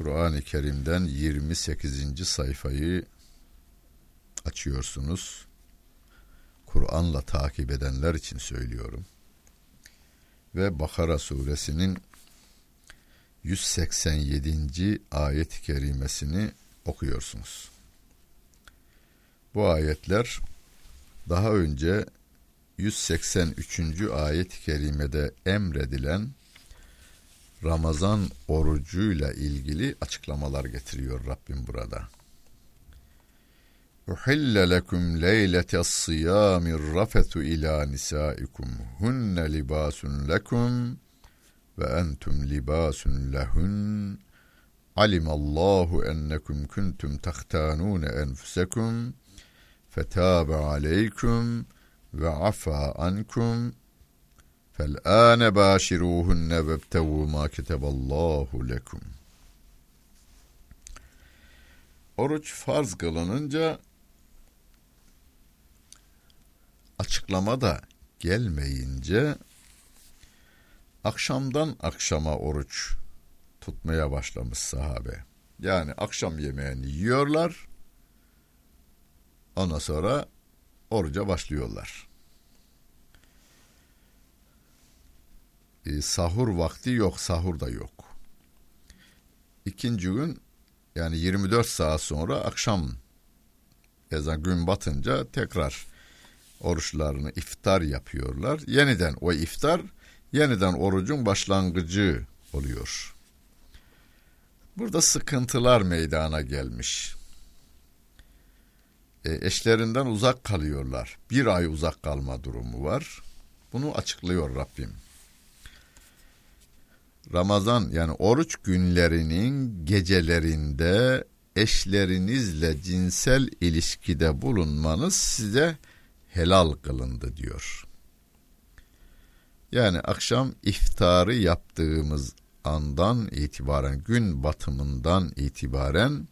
Kur'an-ı Kerim'den 28. sayfayı açıyorsunuz. Kur'an'la takip edenler için söylüyorum. Ve Bakara suresinin 187. ayet-i kerimesini okuyorsunuz. Bu ayetler daha önce 183. ayet-i kerimede emredilen Ramazan orucuyla ilgili açıklamalar getiriyor Rabbim burada. Uhille lekum leyletes siyamir rafetu ila nisaikum. Hunne libasun lekum ve entum libasun lehun. Alimallahu ennekum kuntum tahtanun enfusekum. Fetabe aleykum ve afa ankum فَالْآنَ بَاشِرُوهُنَّ وَابْتَغُوا مَا كَتَبَ اللّٰهُ لَكُمْ Oruç farz kılınınca açıklama da gelmeyince akşamdan akşama oruç tutmaya başlamış sahabe. Yani akşam yemeğini yiyorlar. Ondan sonra oruca başlıyorlar. E, sahur vakti yok, sahur da yok. İkinci gün yani 24 saat sonra akşam ezan gün batınca tekrar oruçlarını iftar yapıyorlar. Yeniden o iftar yeniden orucun başlangıcı oluyor. Burada sıkıntılar meydana gelmiş. E, eşlerinden uzak kalıyorlar. Bir ay uzak kalma durumu var. Bunu açıklıyor Rabbim. Ramazan yani oruç günlerinin gecelerinde eşlerinizle cinsel ilişkide bulunmanız size helal kılındı diyor. Yani akşam iftarı yaptığımız andan itibaren gün batımından itibaren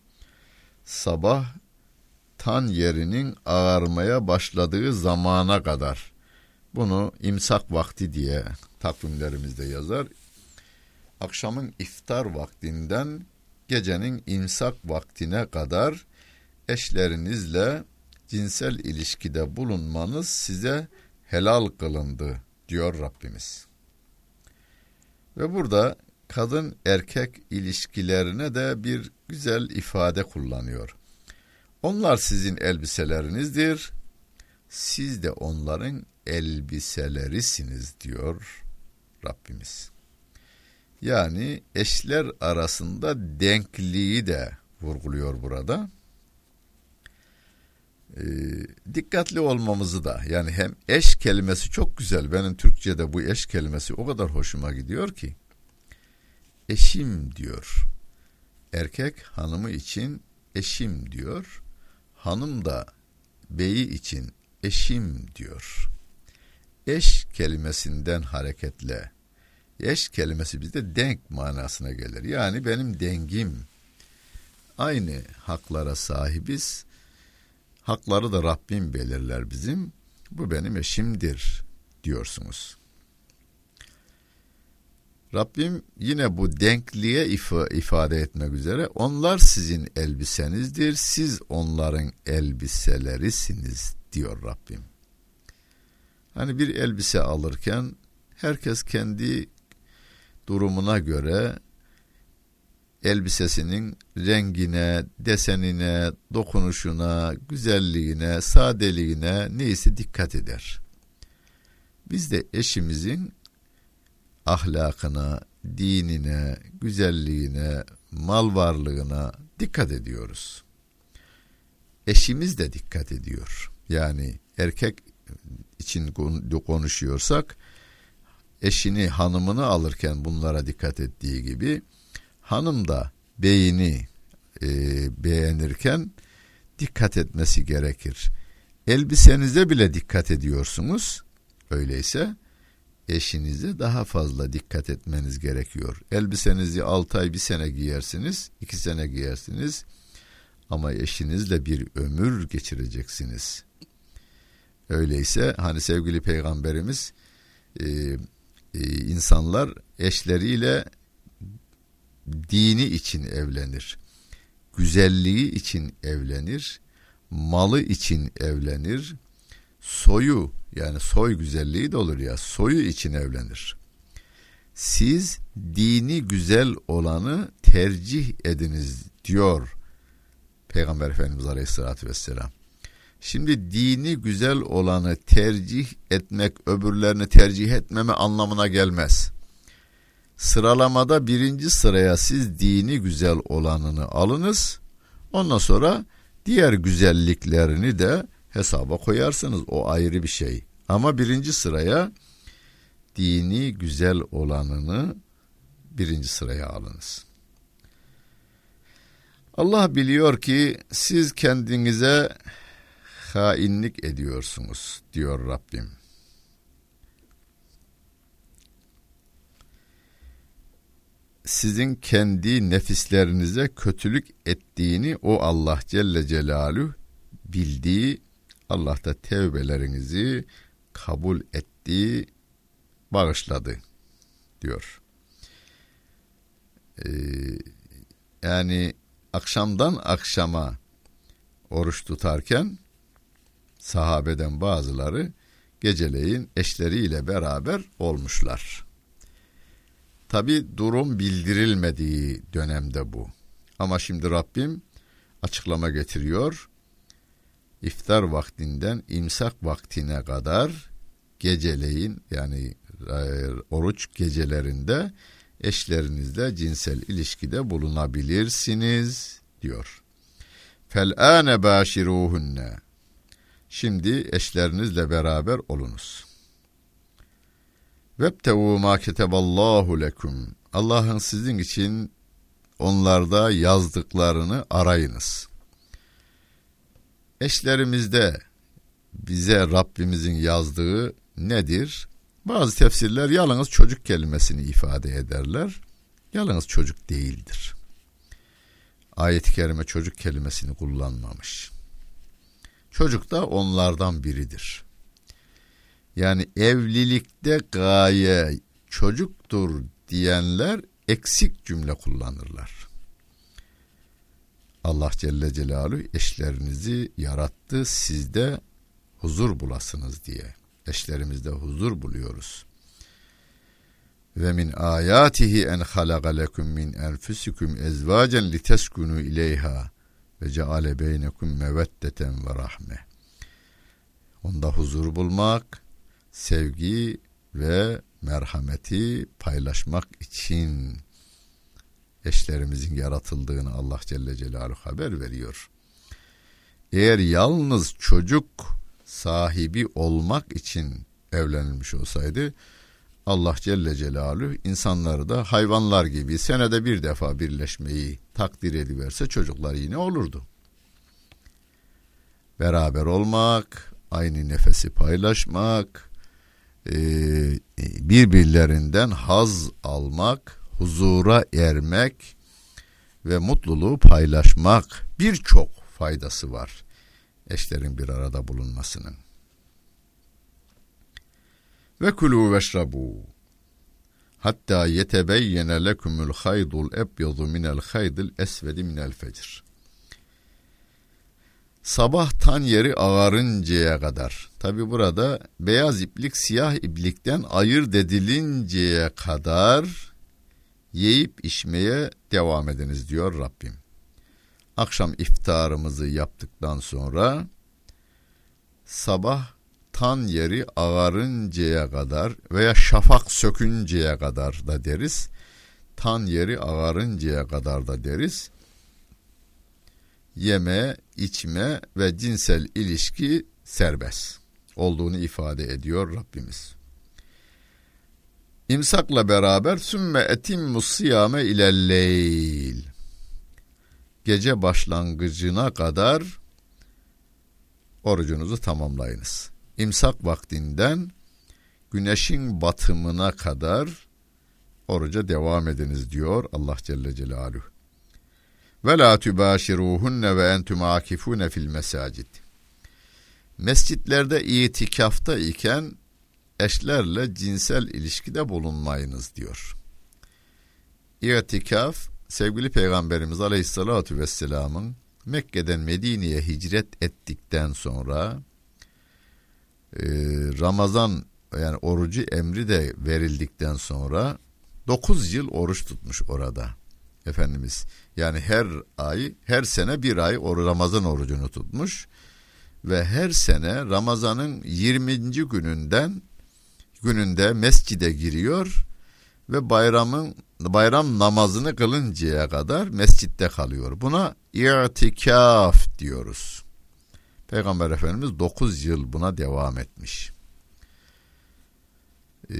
sabah tan yerinin ağarmaya başladığı zamana kadar bunu imsak vakti diye takvimlerimizde yazar akşamın iftar vaktinden gecenin imsak vaktine kadar eşlerinizle cinsel ilişkide bulunmanız size helal kılındı diyor Rabbimiz. Ve burada kadın erkek ilişkilerine de bir güzel ifade kullanıyor. Onlar sizin elbiselerinizdir. Siz de onların elbiselerisiniz diyor Rabbimiz. Yani eşler arasında denkliği de vurguluyor burada. Ee, dikkatli olmamızı da yani hem eş kelimesi çok güzel. Benim Türkçe'de bu eş kelimesi o kadar hoşuma gidiyor ki. Eşim diyor. Erkek hanımı için eşim diyor. Hanım da beyi için eşim diyor. Eş kelimesinden hareketle Eş kelimesi bizde denk manasına gelir. Yani benim dengim. Aynı haklara sahibiz. Hakları da Rabbim belirler bizim. Bu benim eşimdir diyorsunuz. Rabbim yine bu denkliğe if- ifade etmek üzere onlar sizin elbisenizdir, siz onların elbiselerisiniz diyor Rabbim. Hani bir elbise alırken herkes kendi durumuna göre elbisesinin rengine, desenine, dokunuşuna, güzelliğine, sadeliğine neyse dikkat eder. Biz de eşimizin ahlakına, dinine, güzelliğine, mal varlığına dikkat ediyoruz. Eşimiz de dikkat ediyor. Yani erkek için konuşuyorsak eşini hanımını alırken bunlara dikkat ettiği gibi hanım da beyini e, beğenirken dikkat etmesi gerekir. Elbisenize bile dikkat ediyorsunuz. Öyleyse eşinize daha fazla dikkat etmeniz gerekiyor. Elbisenizi 6 ay bir sene giyersiniz, 2 sene giyersiniz ama eşinizle bir ömür geçireceksiniz. Öyleyse hani sevgili peygamberimiz e, e, insanlar eşleriyle dini için evlenir. Güzelliği için evlenir. Malı için evlenir. Soyu yani soy güzelliği de olur ya soyu için evlenir. Siz dini güzel olanı tercih ediniz diyor Peygamber Efendimiz Aleyhisselatü Vesselam. Şimdi dini güzel olanı tercih etmek öbürlerini tercih etmeme anlamına gelmez. Sıralamada birinci sıraya siz dini güzel olanını alınız. Ondan sonra diğer güzelliklerini de hesaba koyarsınız. O ayrı bir şey. Ama birinci sıraya dini güzel olanını birinci sıraya alınız. Allah biliyor ki siz kendinize hainlik ediyorsunuz diyor Rabbim. Sizin kendi nefislerinize kötülük ettiğini o Allah Celle Celaluhu bildiği Allah da tevbelerinizi kabul etti, bağışladı diyor. Ee, yani akşamdan akşama oruç tutarken sahabeden bazıları geceleyin eşleriyle beraber olmuşlar. Tabi durum bildirilmediği dönemde bu. Ama şimdi Rabbim açıklama getiriyor. İftar vaktinden imsak vaktine kadar geceleyin yani e, oruç gecelerinde eşlerinizle cinsel ilişkide bulunabilirsiniz diyor. Fel ane Şimdi eşlerinizle beraber olunuz. Vebtevu ma keteballahu lekum. Allah'ın sizin için onlarda yazdıklarını arayınız. Eşlerimizde bize Rabbimizin yazdığı nedir? Bazı tefsirler yalnız çocuk kelimesini ifade ederler. Yalnız çocuk değildir. Ayet-i kerime çocuk kelimesini kullanmamış. Çocuk da onlardan biridir. Yani evlilikte gaye çocuktur diyenler eksik cümle kullanırlar. Allah Celle Celaluhu eşlerinizi yarattı sizde huzur bulasınız diye. Eşlerimizde huzur buluyoruz. Ve min ayatihi en halaga lekum min enfusikum ezvacen liteskunu ileyha ve ceale beynekum meveddeten ve rahme. Onda huzur bulmak, sevgi ve merhameti paylaşmak için eşlerimizin yaratıldığını Allah Celle Celaluhu haber veriyor. Eğer yalnız çocuk sahibi olmak için evlenilmiş olsaydı Allah Celle Celaluhu insanları da hayvanlar gibi senede bir defa birleşmeyi takdir ediverse çocuklar yine olurdu. Beraber olmak, aynı nefesi paylaşmak, e, birbirlerinden haz almak, huzura ermek ve mutluluğu paylaşmak birçok faydası var eşlerin bir arada bulunmasının. Ve kulu veşrabu hatta yetebeyyene lekumul haydul ebyadu minel haydil esvedi minel fecr. Sabah tan yeri ağarıncaya kadar. Tabi burada beyaz iplik siyah iplikten ayırt edilinceye kadar yiyip içmeye devam ediniz diyor Rabbim. Akşam iftarımızı yaptıktan sonra sabah tan yeri ağarıncaya kadar veya şafak sökünceye kadar da deriz. Tan yeri ağarıncaya kadar da deriz. Yeme, içme ve cinsel ilişki serbest olduğunu ifade ediyor Rabbimiz. İmsakla beraber sümme etim musiyame ilelleyl. gece başlangıcına kadar orucunuzu tamamlayınız. İmsak vaktinden güneşin batımına kadar oruca devam ediniz diyor Allah Celle Celaluhu. Ve la tübaşiruhunne ve entüm akifune fil mesacid. Mescitlerde itikafta iken eşlerle cinsel ilişkide bulunmayınız diyor. İtikaf sevgili Peygamberimiz Aleyhisselatü Vesselam'ın Mekke'den Medine'ye hicret ettikten sonra e, Ramazan yani orucu emri de verildikten sonra 9 yıl oruç tutmuş orada. Efendimiz yani her ay her sene bir ay or Ramazan orucunu tutmuş ve her sene Ramazan'ın 20. gününden gününde mescide giriyor ve bayramın bayram namazını kılıncaya kadar mescitte kalıyor. Buna i'tikaf diyoruz. Peygamber Efendimiz 9 yıl buna devam etmiş. Ee,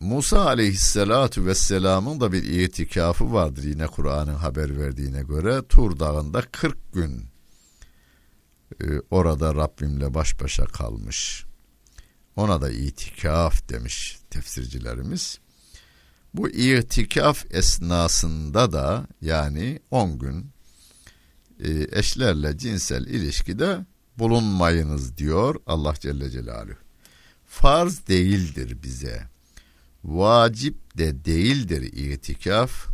Musa aleyhissalatu vesselamın da bir itikafı vardır yine Kur'an'ın haber verdiğine göre Tur Dağı'nda 40 gün e, orada Rabbimle baş başa kalmış. Ona da itikaf demiş tefsircilerimiz. Bu itikaf esnasında da yani 10 gün e, eşlerle cinsel ilişkide bulunmayınız diyor Allah Celle Celaluhu. Farz değildir bize. Vacip de değildir itikaf.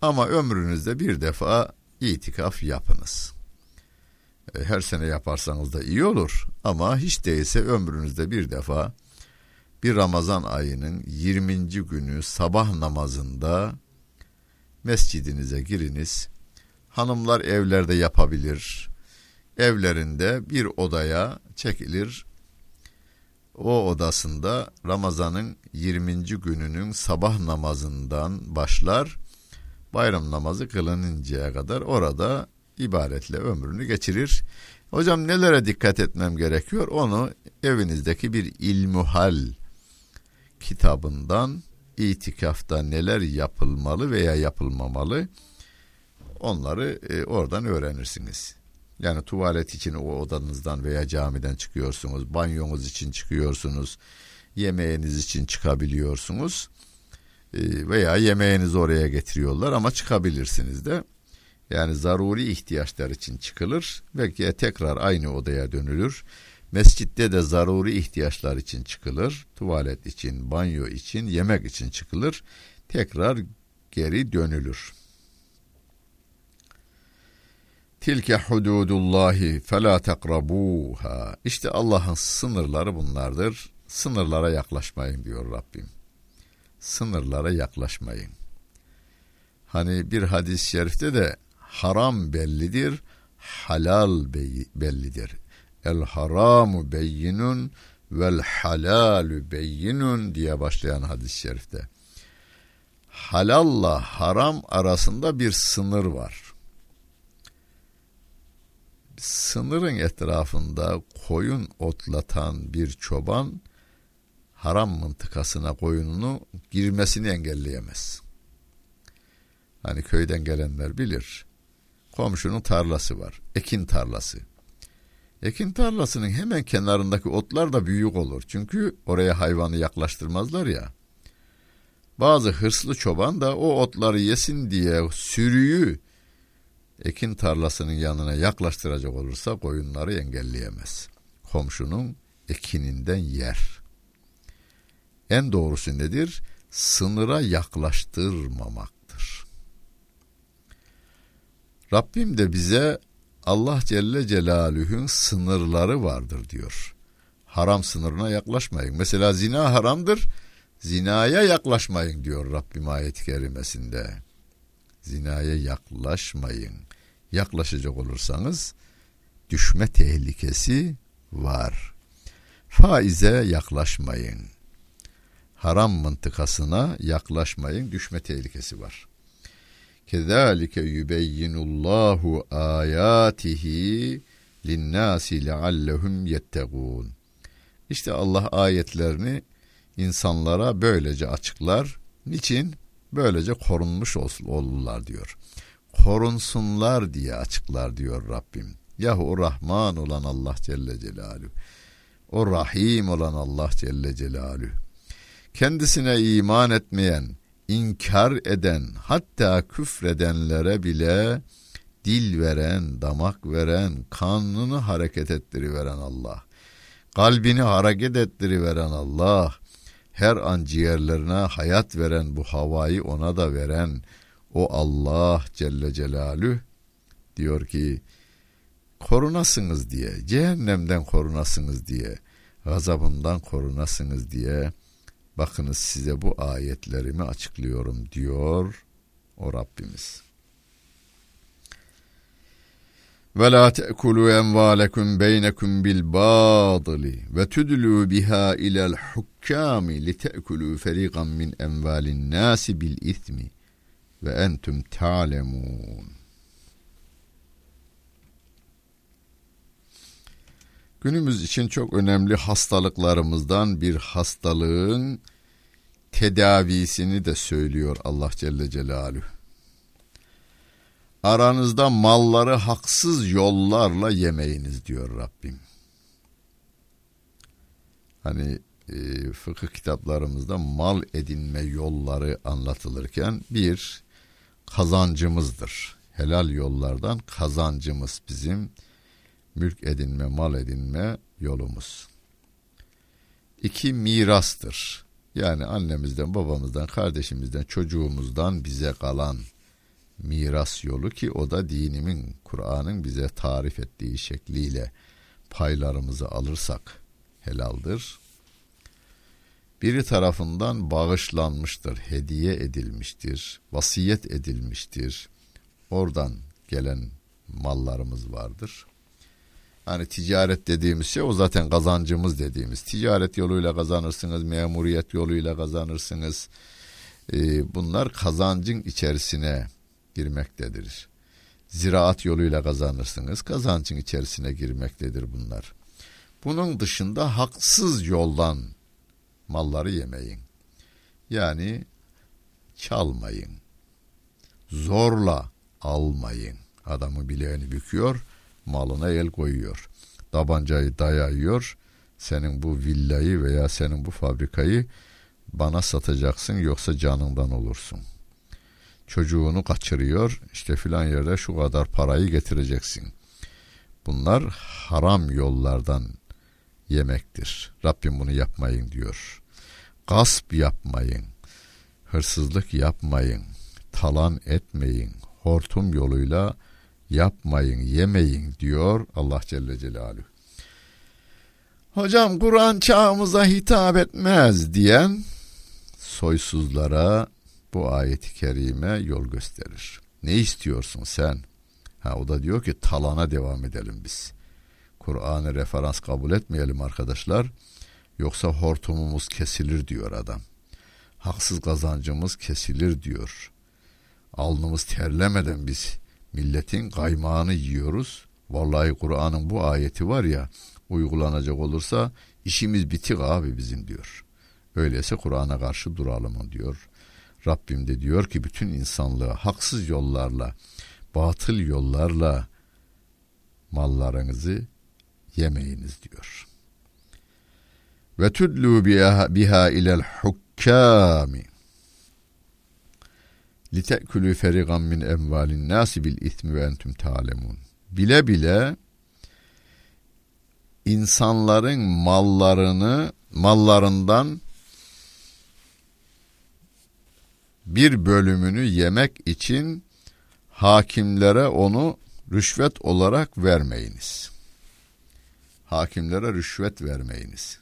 Ama ömrünüzde bir defa itikaf yapınız. E, her sene yaparsanız da iyi olur ama hiç değilse ömrünüzde bir defa bir Ramazan ayının 20. günü sabah namazında mescidinize giriniz. Hanımlar evlerde yapabilir. Evlerinde bir odaya çekilir. O odasında Ramazan'ın 20. gününün sabah namazından başlar. Bayram namazı kılınıncaya kadar orada ibaretle ömrünü geçirir. Hocam nelere dikkat etmem gerekiyor? Onu evinizdeki bir ilmuhal kitabından itikafta neler yapılmalı veya yapılmamalı onları e, oradan öğrenirsiniz. Yani tuvalet için o odanızdan veya camiden çıkıyorsunuz, banyonuz için çıkıyorsunuz, yemeğiniz için çıkabiliyorsunuz e, veya yemeğinizi oraya getiriyorlar ama çıkabilirsiniz de. Yani zaruri ihtiyaçlar için çıkılır. Belki tekrar aynı odaya dönülür. Mescitte de zaruri ihtiyaçlar için çıkılır. Tuvalet için, banyo için, yemek için çıkılır. Tekrar geri dönülür. Tilke hududullahi fela tekrabuha. İşte Allah'ın sınırları bunlardır. Sınırlara yaklaşmayın diyor Rabbim. Sınırlara yaklaşmayın. Hani bir hadis-i şerifte de haram bellidir, halal bellidir. El haramu beyinun vel halalu beyinun diye başlayan hadis-i şerifte. Halalla haram arasında bir sınır var. Sınırın etrafında koyun otlatan bir çoban haram mıntıkasına koyununu girmesini engelleyemez. Hani köyden gelenler bilir. Komşunun tarlası var. Ekin tarlası. Ekin tarlasının hemen kenarındaki otlar da büyük olur. Çünkü oraya hayvanı yaklaştırmazlar ya. Bazı hırslı çoban da o otları yesin diye sürüyü ekin tarlasının yanına yaklaştıracak olursa koyunları engelleyemez. Komşunun ekininden yer. En doğrusu nedir? Sınıra yaklaştırmamaktır. Rabbim de bize Allah Celle Celaluhu'nun sınırları vardır diyor. Haram sınırına yaklaşmayın. Mesela zina haramdır. Zinaya yaklaşmayın diyor Rabbim ayet-i kerimesinde. Zinaya yaklaşmayın. Yaklaşacak olursanız düşme tehlikesi var. Faize yaklaşmayın. Haram mıntıkasına yaklaşmayın. Düşme tehlikesi var. Kezalike yubeyyinullahu ayatihi linnâsi leallehum yettegûn. İşte Allah ayetlerini insanlara böylece açıklar. Niçin? Böylece korunmuş olurlar diyor. Korunsunlar diye açıklar diyor Rabbim. Yahu o Rahman olan Allah Celle Celaluhu. O Rahim olan Allah Celle Celaluhu. Kendisine iman etmeyen, inkar eden, hatta küfredenlere bile dil veren, damak veren, kanını hareket ettiriveren Allah. Kalbini hareket ettiriveren Allah. Her an ciğerlerine hayat veren bu havayı ona da veren o Allah Celle Celalü diyor ki korunasınız diye, cehennemden korunasınız diye, gazabımdan korunasınız diye bakınız size bu ayetlerimi açıklıyorum diyor o Rabbimiz. Ve la te'kulu envalekum beynekum bil batili ve tudlu biha ila'l hukkami li te'kulu feriqan min envalin nasi bil ismi ve entüm ta'lemun. Günümüz için çok önemli hastalıklarımızdan bir hastalığın tedavisini de söylüyor Allah Celle Celaluhu. Aranızda malları haksız yollarla yemeyiniz diyor Rabbim. Hani e, fıkıh kitaplarımızda mal edinme yolları anlatılırken bir kazancımızdır. Helal yollardan kazancımız bizim mülk edinme, mal edinme yolumuz. İki mirastır. Yani annemizden, babamızdan, kardeşimizden, çocuğumuzdan bize kalan miras yolu ki o da dinimin, Kur'an'ın bize tarif ettiği şekliyle paylarımızı alırsak helaldir. Biri tarafından bağışlanmıştır, hediye edilmiştir, vasiyet edilmiştir. Oradan gelen mallarımız vardır. Hani ticaret dediğimiz şey o zaten kazancımız dediğimiz. Ticaret yoluyla kazanırsınız, memuriyet yoluyla kazanırsınız. Ee, bunlar kazancın içerisine girmektedir. Ziraat yoluyla kazanırsınız. Kazancın içerisine girmektedir bunlar. Bunun dışında haksız yoldan malları yemeyin. Yani çalmayın. Zorla almayın. Adamı bileğini büküyor, malına el koyuyor. Tabancayı dayıyor. Senin bu villayı veya senin bu fabrikayı bana satacaksın yoksa canından olursun çocuğunu kaçırıyor. İşte filan yerde şu kadar parayı getireceksin. Bunlar haram yollardan yemektir. Rabbim bunu yapmayın diyor. Gasp yapmayın. Hırsızlık yapmayın. Talan etmeyin. Hortum yoluyla yapmayın, yemeyin diyor Allah Celle Celaluhu. Hocam Kur'an çağımıza hitap etmez diyen soysuzlara bu ayeti kerime yol gösterir. Ne istiyorsun sen? Ha o da diyor ki talana devam edelim biz. Kur'an'ı referans kabul etmeyelim arkadaşlar. Yoksa hortumumuz kesilir diyor adam. Haksız kazancımız kesilir diyor. Alnımız terlemeden biz milletin kaymağını yiyoruz. Vallahi Kur'an'ın bu ayeti var ya uygulanacak olursa işimiz bitik abi bizim diyor. Öyleyse Kur'an'a karşı duralım diyor Rabbim de diyor ki bütün insanlığı haksız yollarla, batıl yollarla mallarınızı yemeyiniz diyor. Ve tudlu biha ilel hukkami litekülü ferigan min emvalin nasi bil ismi ve entüm talemun. Bile bile insanların mallarını mallarından bir bölümünü yemek için hakimlere onu rüşvet olarak vermeyiniz. Hakimlere rüşvet vermeyiniz.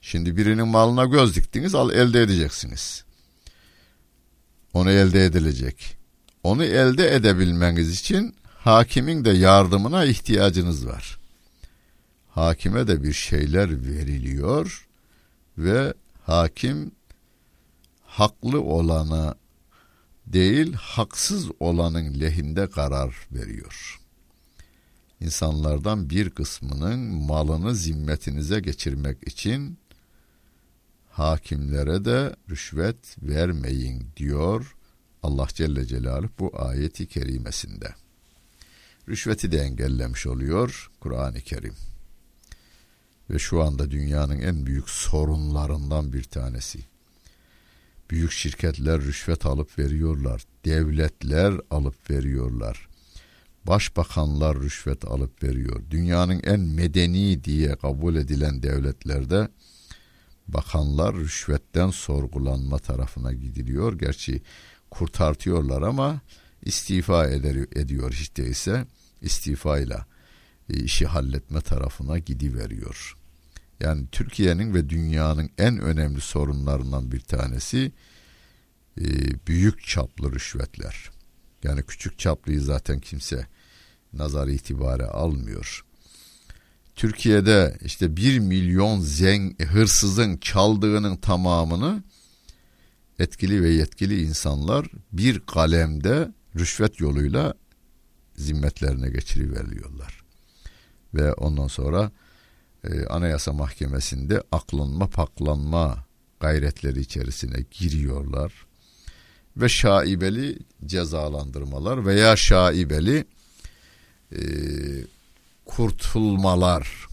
Şimdi birinin malına göz diktiniz, al elde edeceksiniz. Onu elde edilecek. Onu elde edebilmeniz için hakimin de yardımına ihtiyacınız var. Hakime de bir şeyler veriliyor ve hakim haklı olana değil haksız olanın lehinde karar veriyor. İnsanlardan bir kısmının malını zimmetinize geçirmek için hakimlere de rüşvet vermeyin diyor Allah Celle Celaluhu bu ayeti kerimesinde. Rüşveti de engellemiş oluyor Kur'an-ı Kerim. Ve şu anda dünyanın en büyük sorunlarından bir tanesi. Büyük şirketler rüşvet alıp veriyorlar. Devletler alıp veriyorlar. Başbakanlar rüşvet alıp veriyor. Dünyanın en medeni diye kabul edilen devletlerde bakanlar rüşvetten sorgulanma tarafına gidiliyor. Gerçi kurtartıyorlar ama istifa eder, ediyor hiç değilse istifayla e, işi halletme tarafına gidiveriyor. Yani Türkiye'nin ve dünyanın en önemli sorunlarından bir tanesi e, büyük çaplı rüşvetler. Yani küçük çaplıyı zaten kimse nazar itibare almıyor. Türkiye'de işte bir milyon zen, hırsızın çaldığının tamamını etkili ve yetkili insanlar bir kalemde rüşvet yoluyla zimmetlerine geçiriveriliyorlar. Ve ondan sonra e, Anayasa Mahkemesi'nde aklanma paklanma gayretleri içerisine giriyorlar. Ve şaibeli cezalandırmalar veya şaibeli e, kurtulmalar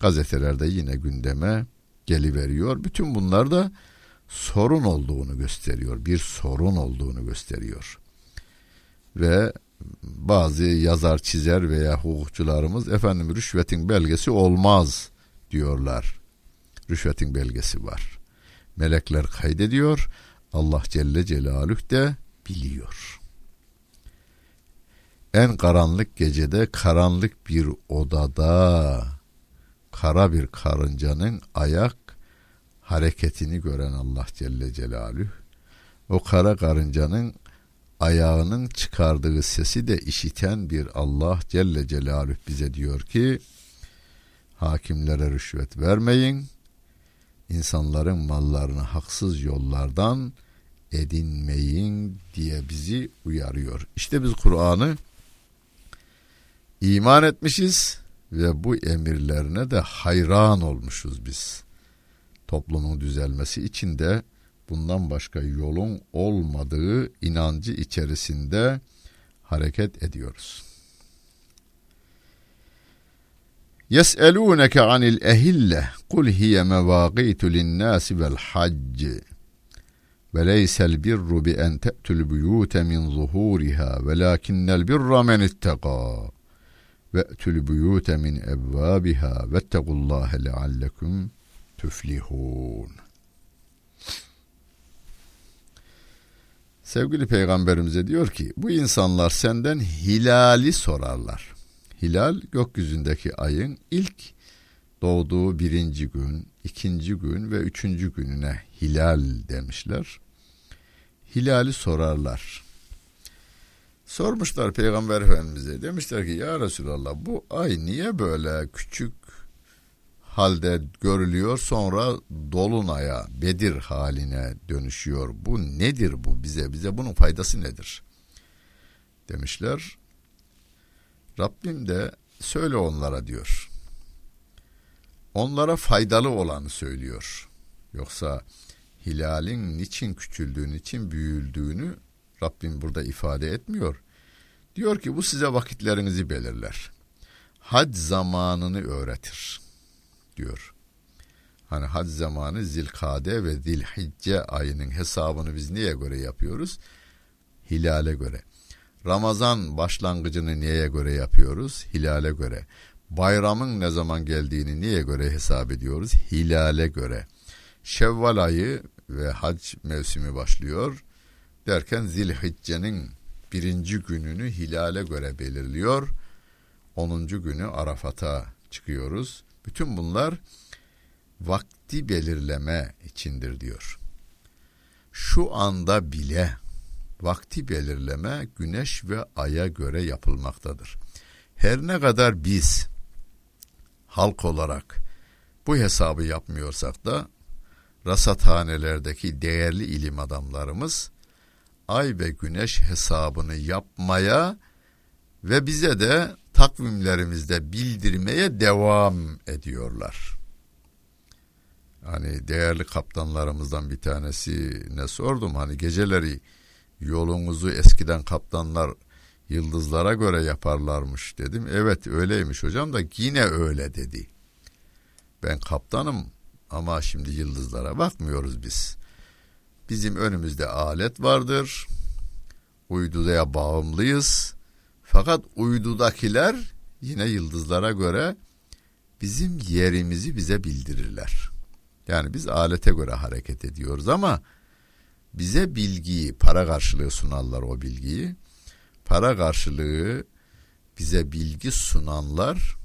gazetelerde yine gündeme geliveriyor. Bütün bunlar da sorun olduğunu gösteriyor. Bir sorun olduğunu gösteriyor. Ve bazı yazar, çizer veya hukukçularımız efendim rüşvetin belgesi olmaz diyorlar. Rüşvetin belgesi var. Melekler kaydediyor. Allah Celle Celaluhu de biliyor. En karanlık gecede karanlık bir odada kara bir karıncanın ayak hareketini gören Allah Celle Celaluhu o kara karıncanın ayağının çıkardığı sesi de işiten bir Allah Celle Celaluhu bize diyor ki hakimlere rüşvet vermeyin insanların mallarını haksız yollardan edinmeyin diye bizi uyarıyor. İşte biz Kur'an'ı iman etmişiz ve bu emirlerine de hayran olmuşuz biz. Toplumun düzelmesi için de bundan başka yolun olmadığı inancı içerisinde hareket ediyoruz. يسألونك عن الأهلة قل هي مواقيت للناس والحج وليس البر بأن تأتوا البيوت من ظهورها ولكن البر من اتقى وأتوا البيوت من أبوابها واتقوا الله لعلكم تفلحون Sevgili peygamberimize diyor ki bu insanlar senden hilali sorarlar. Hilal gökyüzündeki ayın ilk doğduğu birinci gün, ikinci gün ve üçüncü gününe hilal demişler. Hilali sorarlar. Sormuşlar peygamber efendimize demişler ki ya Resulallah bu ay niye böyle küçük halde görülüyor sonra dolunaya Bedir haline dönüşüyor. Bu nedir bu bize? Bize bunun faydası nedir? Demişler. Rabbim de söyle onlara diyor. Onlara faydalı olanı söylüyor. Yoksa hilalin niçin küçüldüğünü, niçin büyüldüğünü Rabbim burada ifade etmiyor. Diyor ki bu size vakitlerinizi belirler. Hac zamanını öğretir diyor. Hani hac zamanı Zilkade ve Zilhicce ayının hesabını biz niye göre yapıyoruz? Hilale göre. Ramazan başlangıcını neye göre yapıyoruz? Hilale göre. Bayramın ne zaman geldiğini niye göre hesap ediyoruz? Hilale göre. Şevval ayı ve hac mevsimi başlıyor. Derken Zilhicce'nin birinci gününü hilale göre belirliyor. Onuncu günü Arafat'a çıkıyoruz. Bütün bunlar vakti belirleme içindir diyor. Şu anda bile vakti belirleme güneş ve aya göre yapılmaktadır. Her ne kadar biz halk olarak bu hesabı yapmıyorsak da rasathanelerdeki değerli ilim adamlarımız ay ve güneş hesabını yapmaya ve bize de takvimlerimizde bildirmeye devam ediyorlar. Hani değerli kaptanlarımızdan bir tanesi ne sordum hani geceleri yolumuzu eskiden kaptanlar yıldızlara göre yaparlarmış dedim. Evet öyleymiş hocam da yine öyle dedi. Ben kaptanım ama şimdi yıldızlara bakmıyoruz biz. Bizim önümüzde alet vardır. Uyduya bağımlıyız. Fakat uydudakiler yine yıldızlara göre bizim yerimizi bize bildirirler. Yani biz alete göre hareket ediyoruz ama bize bilgiyi para karşılığı sunarlar o bilgiyi. Para karşılığı bize bilgi sunanlar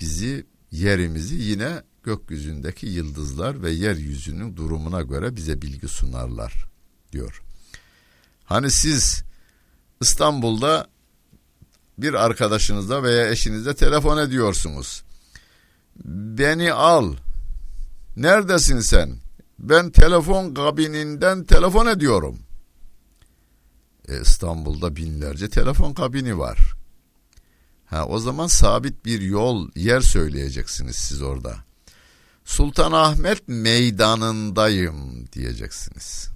bizi yerimizi yine gökyüzündeki yıldızlar ve yeryüzünün durumuna göre bize bilgi sunarlar diyor. Hani siz İstanbul'da bir arkadaşınızla veya eşinizle telefon ediyorsunuz. Beni al. Neredesin sen? Ben telefon kabininden telefon ediyorum. E, İstanbul'da binlerce telefon kabini var. Ha, o zaman sabit bir yol, yer söyleyeceksiniz siz orada. Sultanahmet meydanındayım diyeceksiniz.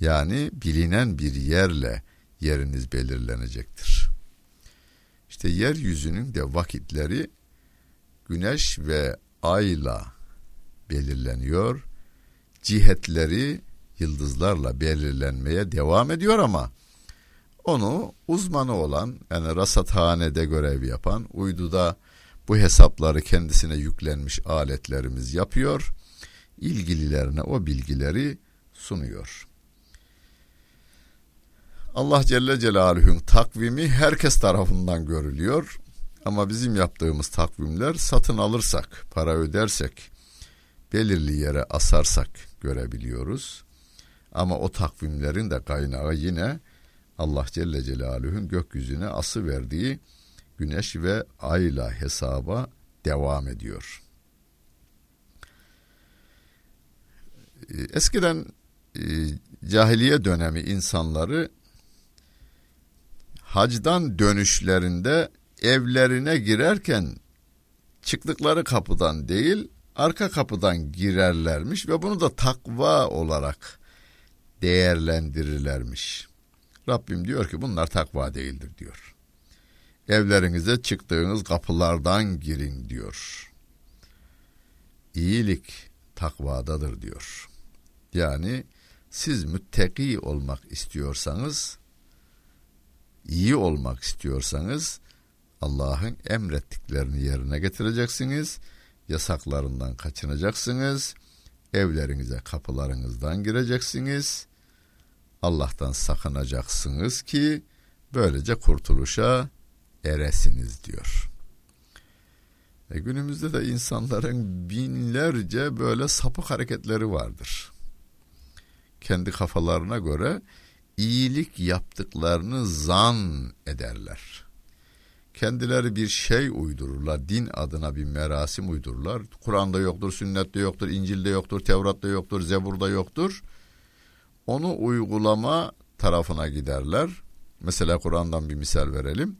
Yani bilinen bir yerle yeriniz belirlenecektir. İşte yeryüzünün de vakitleri güneş ve ayla belirleniyor. Cihetleri yıldızlarla belirlenmeye devam ediyor ama onu uzmanı olan yani rasathanede görev yapan uyduda bu hesapları kendisine yüklenmiş aletlerimiz yapıyor. ilgililerine o bilgileri sunuyor. Allah Celle Celaluhu'nun takvimi herkes tarafından görülüyor. Ama bizim yaptığımız takvimler satın alırsak, para ödersek, belirli yere asarsak görebiliyoruz. Ama o takvimlerin de kaynağı yine Allah Celle Celaluhu'nun gökyüzüne ası verdiği güneş ve ayla hesaba devam ediyor. Ee, eskiden e, cahiliye dönemi insanları hacdan dönüşlerinde evlerine girerken çıktıkları kapıdan değil arka kapıdan girerlermiş ve bunu da takva olarak değerlendirirlermiş. Rabbim diyor ki bunlar takva değildir diyor. Evlerinize çıktığınız kapılardan girin diyor. İyilik takvadadır diyor. Yani siz müttaki olmak istiyorsanız, iyi olmak istiyorsanız Allah'ın emrettiklerini yerine getireceksiniz. Yasaklarından kaçınacaksınız. Evlerinize kapılarınızdan gireceksiniz. Allah'tan sakınacaksınız ki böylece kurtuluşa eresiniz diyor. E günümüzde de insanların binlerce böyle sapık hareketleri vardır. Kendi kafalarına göre iyilik yaptıklarını zan ederler. Kendileri bir şey uydururlar, din adına bir merasim uydururlar. Kur'an'da yoktur, sünnette yoktur, İncil'de yoktur, Tevrat'ta yoktur, Zebur'da yoktur. Onu uygulama tarafına giderler. Mesela Kur'an'dan bir misal verelim.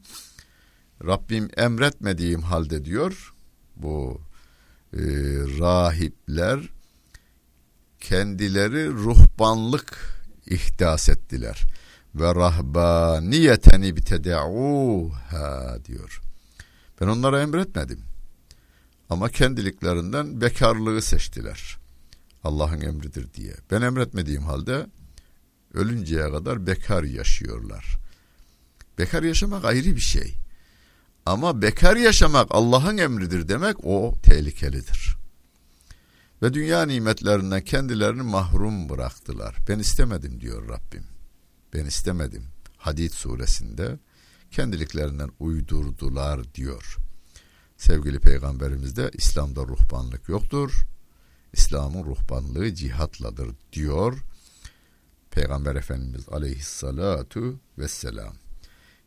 Rabbim emretmediğim halde diyor bu e, rahipler kendileri ruhbanlık ihdas ettiler ve rahbaniyeten ibtedauha diyor. Ben onlara emretmedim. Ama kendiliklerinden bekarlığı seçtiler. Allah'ın emridir diye. Ben emretmediğim halde ölünceye kadar bekar yaşıyorlar. Bekar yaşamak ayrı bir şey. Ama bekar yaşamak Allah'ın emridir demek o tehlikelidir. Ve dünya nimetlerinden kendilerini mahrum bıraktılar. Ben istemedim diyor Rabbim. Ben istemedim. Hadid suresinde kendiliklerinden uydurdular diyor. Sevgili peygamberimiz de İslam'da ruhbanlık yoktur. İslam'ın ruhbanlığı cihatladır diyor. Peygamber Efendimiz aleyhissalatu vesselam.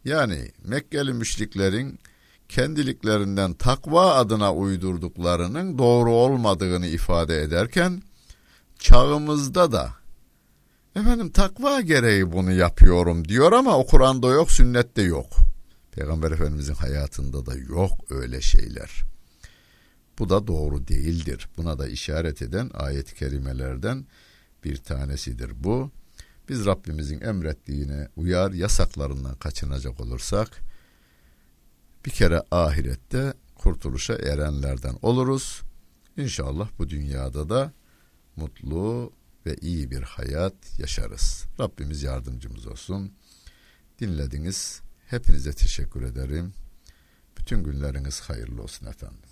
Yani Mekkeli müşriklerin kendiliklerinden takva adına uydurduklarının doğru olmadığını ifade ederken çağımızda da efendim takva gereği bunu yapıyorum diyor ama o Kur'an'da yok, sünnette yok. Peygamber Efendimizin hayatında da yok öyle şeyler. Bu da doğru değildir. Buna da işaret eden ayet-i kerimelerden bir tanesidir bu. Biz Rabbimizin emrettiğine uyar, yasaklarından kaçınacak olursak bir kere ahirette kurtuluşa erenlerden oluruz. İnşallah bu dünyada da mutlu ve iyi bir hayat yaşarız. Rabbimiz yardımcımız olsun. Dinlediniz. Hepinize teşekkür ederim. Bütün günleriniz hayırlı olsun efendim.